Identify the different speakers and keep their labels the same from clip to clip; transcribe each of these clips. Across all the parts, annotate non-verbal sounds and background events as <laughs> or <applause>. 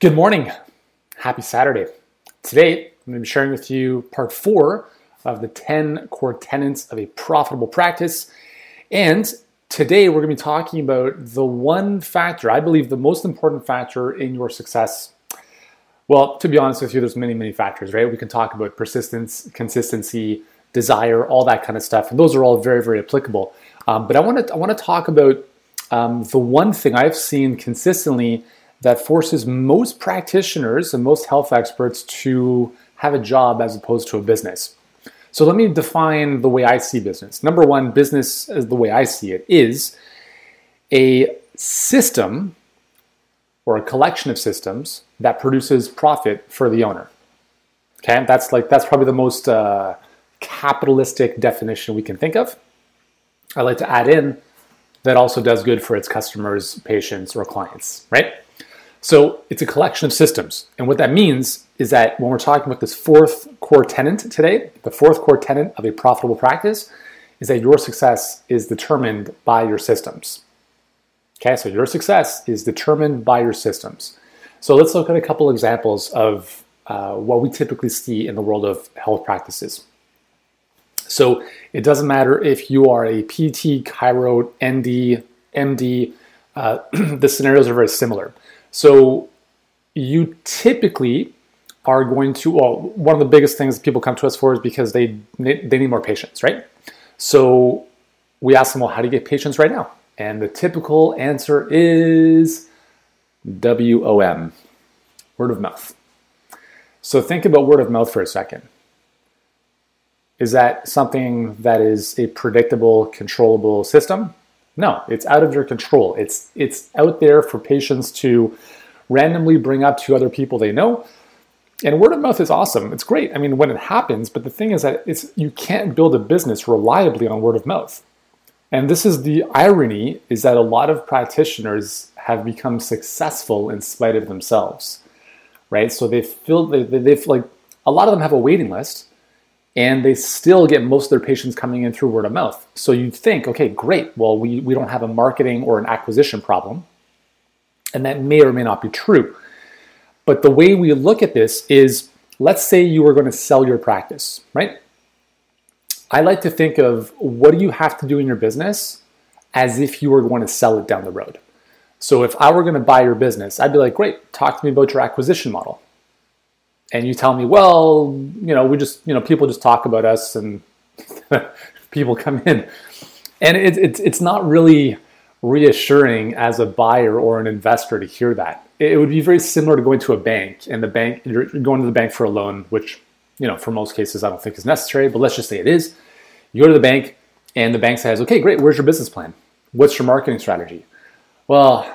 Speaker 1: Good morning. Happy Saturday. Today, I'm going to be sharing with you part four of the 10 core tenets of a profitable practice. And today, we're going to be talking about the one factor, I believe the most important factor in your success. Well, to be honest with you, there's many, many factors, right? We can talk about persistence, consistency, desire, all that kind of stuff. And those are all very, very applicable. Um, but I want to I want to talk about um, the one thing I've seen consistently that forces most practitioners and most health experts to have a job as opposed to a business. So let me define the way I see business. Number one, business, as the way I see it, is a system or a collection of systems that produces profit for the owner. Okay, that's like that's probably the most uh, capitalistic definition we can think of. I like to add in that also does good for its customers, patients, or clients, right? So it's a collection of systems. And what that means is that when we're talking about this fourth core tenant today, the fourth core tenant of a profitable practice is that your success is determined by your systems. Okay, so your success is determined by your systems. So let's look at a couple examples of uh, what we typically see in the world of health practices. So it doesn't matter if you are a PT, chiro, ND, MD, uh, <clears throat> the scenarios are very similar. So you typically are going to well one of the biggest things people come to us for is because they they need more patients right? So we ask them well how do you get patients right now? And the typical answer is wom word of mouth. So think about word of mouth for a second. Is that something that is a predictable controllable system no, it's out of your control. It's it's out there for patients to randomly bring up to other people they know. And word of mouth is awesome. It's great. I mean, when it happens, but the thing is that it's you can't build a business reliably on word of mouth. And this is the irony is that a lot of practitioners have become successful in spite of themselves. Right? So they feel they, they've like a lot of them have a waiting list and they still get most of their patients coming in through word of mouth. So you'd think, okay, great. Well, we, we don't have a marketing or an acquisition problem. And that may or may not be true. But the way we look at this is let's say you were going to sell your practice, right? I like to think of what do you have to do in your business as if you were going to sell it down the road. So if I were going to buy your business, I'd be like, great, talk to me about your acquisition model and you tell me, well, you know, we just, you know, people just talk about us and <laughs> people come in. And it, it, it's not really reassuring as a buyer or an investor to hear that. It would be very similar to going to a bank and the bank, you're going to the bank for a loan, which, you know, for most cases I don't think is necessary, but let's just say it is. You go to the bank and the bank says, okay, great, where's your business plan? What's your marketing strategy? Well,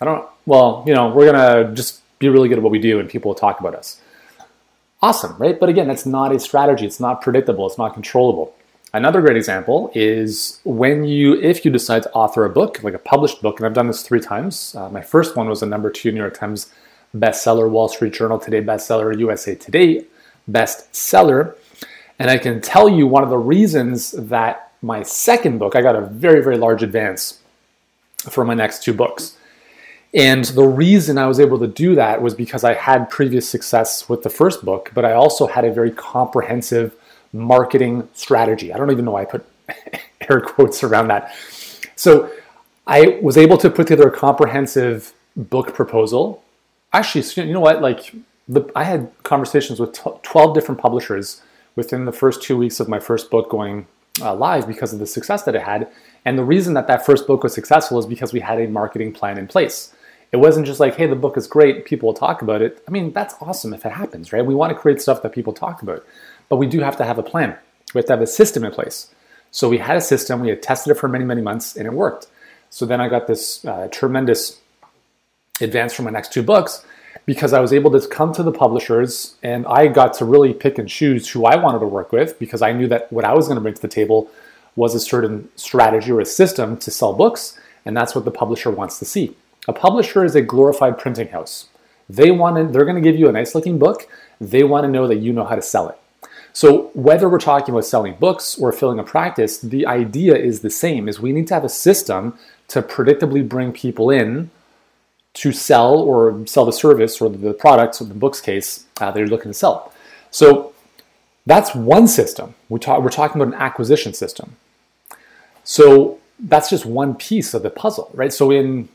Speaker 1: I don't, well, you know, we're going to just be really good at what we do and people will talk about us. Awesome, right? But again, that's not a strategy. It's not predictable. It's not controllable. Another great example is when you, if you decide to author a book, like a published book, and I've done this three times. Uh, my first one was a number two New York Times bestseller, Wall Street Journal Today bestseller, USA Today bestseller. And I can tell you one of the reasons that my second book, I got a very, very large advance for my next two books. And the reason I was able to do that was because I had previous success with the first book, but I also had a very comprehensive marketing strategy. I don't even know why I put <laughs> air quotes around that. So I was able to put together a comprehensive book proposal. Actually, you know what? Like, the, I had conversations with 12 different publishers within the first two weeks of my first book going uh, live because of the success that it had. And the reason that that first book was successful is because we had a marketing plan in place. It wasn't just like, hey, the book is great, people will talk about it. I mean, that's awesome if it happens, right? We want to create stuff that people talk about, but we do have to have a plan. We have to have a system in place. So we had a system, we had tested it for many, many months, and it worked. So then I got this uh, tremendous advance from my next two books because I was able to come to the publishers and I got to really pick and choose who I wanted to work with because I knew that what I was going to bring to the table was a certain strategy or a system to sell books, and that's what the publisher wants to see. A publisher is a glorified printing house. They want to, they're going to give you a nice looking book. They want to know that you know how to sell it. So whether we're talking about selling books or filling a practice, the idea is the same is we need to have a system to predictably bring people in to sell or sell the service or the products in the book's case, uh, that you're looking to sell. So that's one system. We talk, we're talking about an acquisition system. So that's just one piece of the puzzle, right? So in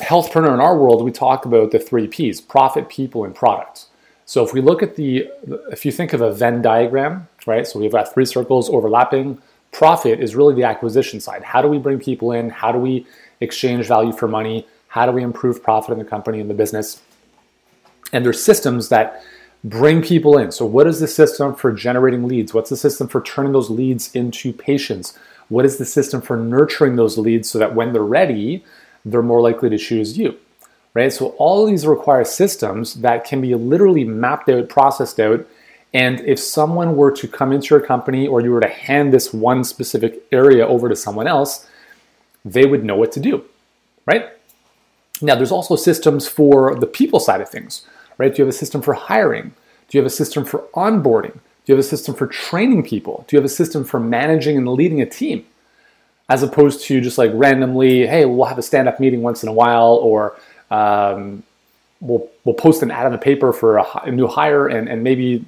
Speaker 1: healthpreneur in our world, we talk about the three P's: profit, people, and products. So if we look at the, if you think of a Venn diagram, right? So we've got three circles overlapping. Profit is really the acquisition side. How do we bring people in? How do we exchange value for money? How do we improve profit in the company and the business? And there's systems that bring people in. So what is the system for generating leads? What's the system for turning those leads into patients? What is the system for nurturing those leads so that when they're ready, they're more likely to choose you? Right? So all these require systems that can be literally mapped out, processed out, and if someone were to come into your company or you were to hand this one specific area over to someone else, they would know what to do, right? Now, there's also systems for the people side of things, right? Do you have a system for hiring? Do you have a system for onboarding? Do you have a system for training people? Do you have a system for managing and leading a team? As opposed to just like randomly, hey, we'll have a stand up meeting once in a while, or um, we'll, we'll post an ad in the paper for a, a new hire, and, and maybe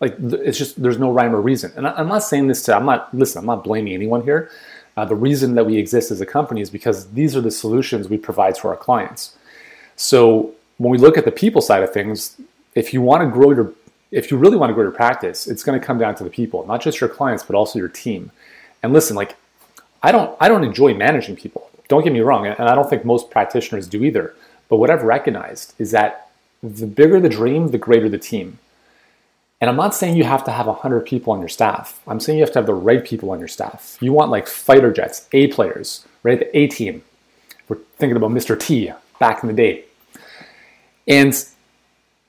Speaker 1: like it's just there's no rhyme or reason. And I, am not saying this to, I'm not, listen, I'm not blaming anyone here. Uh, the reason that we exist as a company is because these are the solutions we provide to our clients. So when we look at the people side of things, if you want to grow your, if you really want to grow your practice, it's going to come down to the people, not just your clients, but also your team. And listen, like I don't, I don't enjoy managing people. Don't get me wrong, and I don't think most practitioners do either. But what I've recognized is that the bigger the dream, the greater the team. And I'm not saying you have to have 100 people on your staff. I'm saying you have to have the right people on your staff. You want like fighter jets, A players, right? The A team. We're thinking about Mr. T back in the day. And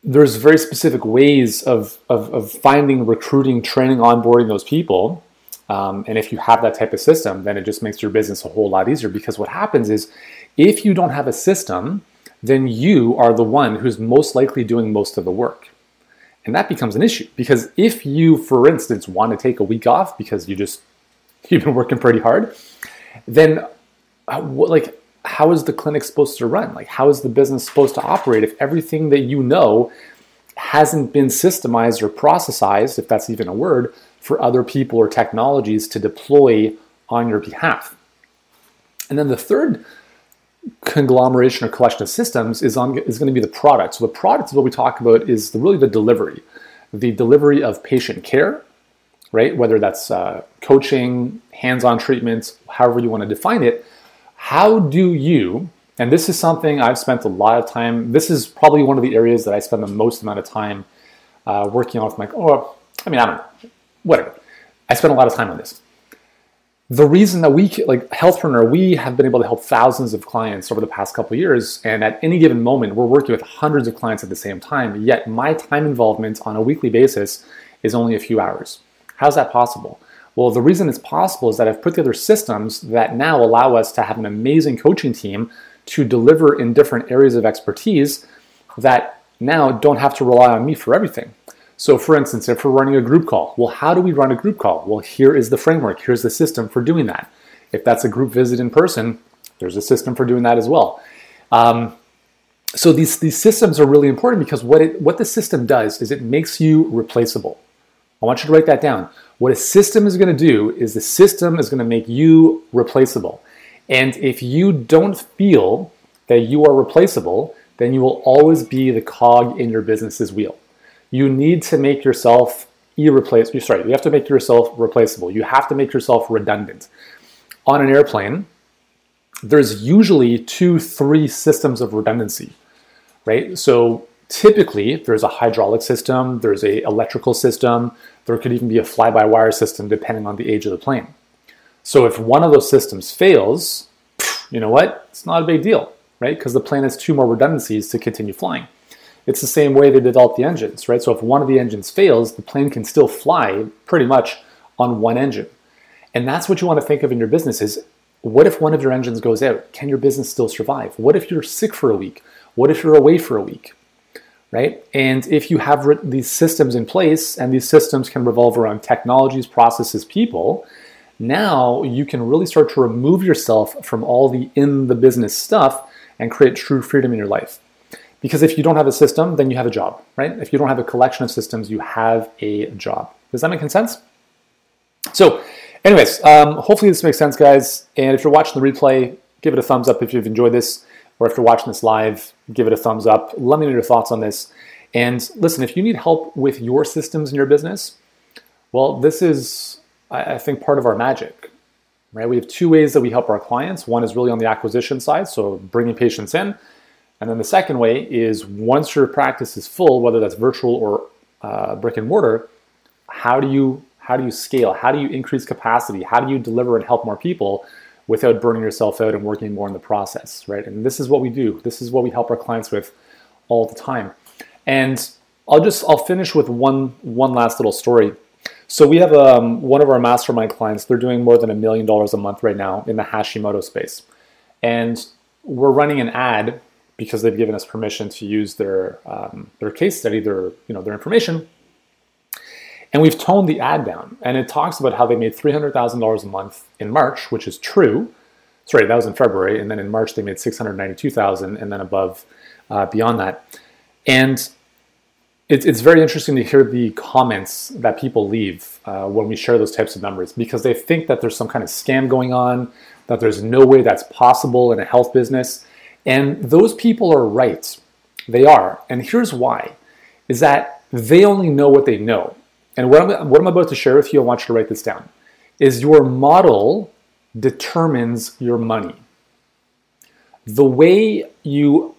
Speaker 1: there's very specific ways of, of, of finding, recruiting, training, onboarding those people. Um, and if you have that type of system, then it just makes your business a whole lot easier because what happens is if you don't have a system, then you are the one who's most likely doing most of the work. And that becomes an issue because if you, for instance, want to take a week off because you just <laughs> you've been working pretty hard, then uh, like how is the clinic supposed to run? Like how is the business supposed to operate if everything that you know hasn't been systemized or processized, if that's even a word, for other people or technologies to deploy on your behalf? And then the third conglomeration or collection of systems is on is going to be the product. So the product is what we talk about is the, really the delivery, the delivery of patient care, right? Whether that's uh, coaching, hands-on treatments, however you want to define it. How do you? And this is something I've spent a lot of time. This is probably one of the areas that I spend the most amount of time uh, working on with my. Oh, I mean, I don't know. I spent a lot of time on this. The reason that we like healthpreneur we have been able to help thousands of clients over the past couple years and at any given moment we're working with hundreds of clients at the same time yet my time involvement on a weekly basis is only a few hours. How's that possible? Well the reason it's possible is that i've put together systems that now allow us to have an amazing coaching team to deliver in different areas of expertise that now don't have to rely on me for everything so, for instance, if we're running a group call, well, how do we run a group call? Well, here is the framework, here's the system for doing that. If that's a group visit in person, there's a system for doing that as well. Um, so these, these systems are really important because what, it, what the system does is it makes you replaceable. I want you to write that down. What a system is going to do is the system is going to make you replaceable. And if you don't feel that you are replaceable, then you will always be the cog in your business's wheel you need to make yourself irreplaceable. Sorry, you have to make yourself replaceable. You have to make yourself redundant. On an airplane, there's usually two, three systems of redundancy, right? So typically there's a hydraulic system, there's a electrical system, there could even be a fly-by-wire system depending on the age of the plane. So if one of those systems fails, you know what? It's not a big deal, right? Because the plane has two more redundancies to continue flying. It's the same way they develop the engines, right? So if one of the engines fails, the plane can still fly pretty much on one engine. And that's what you want to think of in your business is what if one of your engines goes out? Can your business still survive? What if you're sick for a week? What if you're away for a week? Right? And if you have these systems in place and these systems can revolve around technologies, processes, people, now you can really start to remove yourself from all the in the business stuff and create true freedom in your life. Because if you don't have a system, then you have a job, right? If you don't have a collection of systems, you have a job. Does that make sense? So, anyways, um, hopefully this makes sense, guys. And if you're watching the replay, give it a thumbs up if you've enjoyed this. Or if you're watching this live, give it a thumbs up. Let me know your thoughts on this. And listen, if you need help with your systems in your business, well, this is, I think, part of our magic. Right? We have two ways that we help our clients. One is really on the acquisition side, so bringing patients in. And then the second way is once your practice is full, whether that's virtual or uh, brick and mortar, how do you how do you scale? How do you increase capacity? How do you deliver and help more people without burning yourself out and working more in the process, right? And this is what we do. This is what we help our clients with all the time. And I'll just I'll finish with one one last little story. So we have um, one of our mastermind clients. They're doing more than a million dollars a month right now in the Hashimoto space, and we're running an ad because they've given us permission to use their um, their case study, their you know their information. And we've toned the ad down, and it talks about how they made three hundred thousand dollars a month in March, which is true. Sorry, that was in February, and then in March they made six hundred ninety-two thousand, and then above, uh, beyond that. And it's, it's very interesting to hear the comments that people leave uh, when we share those types of numbers because they think that there's some kind of scam going on, that there's no way that's possible in a health business. And those people are right. They are. And here's why is that they only know what they know. And what I'm, what I'm about to share with you, I want you to write this down, is your model determines your money. The way you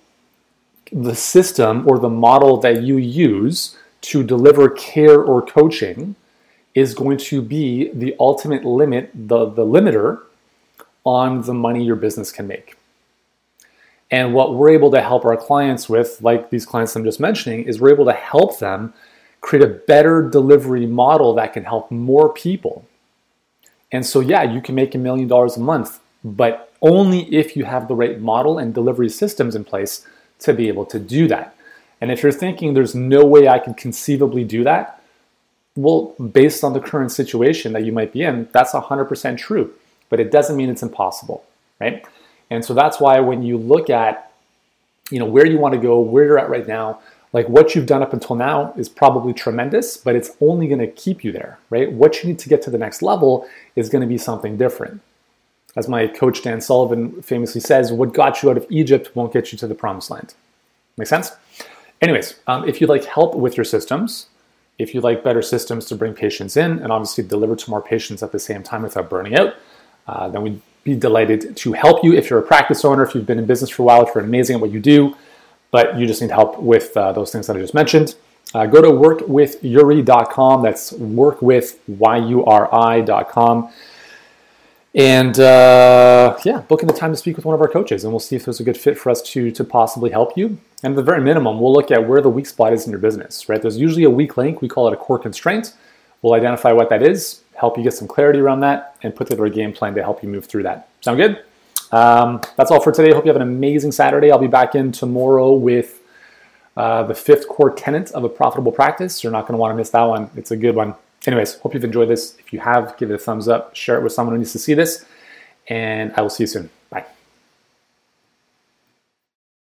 Speaker 1: the system or the model that you use to deliver care or coaching is going to be the ultimate limit, the, the limiter on the money your business can make. And what we're able to help our clients with, like these clients I'm just mentioning, is we're able to help them create a better delivery model that can help more people. And so, yeah, you can make a million dollars a month, but only if you have the right model and delivery systems in place to be able to do that. And if you're thinking there's no way I can conceivably do that, well, based on the current situation that you might be in, that's 100% true, but it doesn't mean it's impossible, right? And so that's why when you look at, you know, where you want to go, where you're at right now, like what you've done up until now is probably tremendous, but it's only going to keep you there, right? What you need to get to the next level is going to be something different. As my coach Dan Sullivan famously says, what got you out of Egypt won't get you to the promised land. Make sense? Anyways, um, if you'd like help with your systems, if you'd like better systems to bring patients in and obviously deliver to more patients at the same time without burning out, uh, then we'd be delighted to help you. If you're a practice owner, if you've been in business for a while, if you're amazing at what you do, but you just need help with uh, those things that I just mentioned, uh, go to workwithyuri.com. That's workwithyuri.com. And uh, yeah, booking the time to speak with one of our coaches, and we'll see if there's a good fit for us to to possibly help you. And at the very minimum, we'll look at where the weak spot is in your business. Right? There's usually a weak link. We call it a core constraint. We'll identify what that is, help you get some clarity around that, and put together a game plan to help you move through that. Sound good? Um, that's all for today. Hope you have an amazing Saturday. I'll be back in tomorrow with uh, the fifth core tenet of a profitable practice. You're not going to want to miss that one. It's a good one. Anyways, hope you've enjoyed this. If you have, give it a thumbs up, share it with someone who needs to see this, and I will see you soon.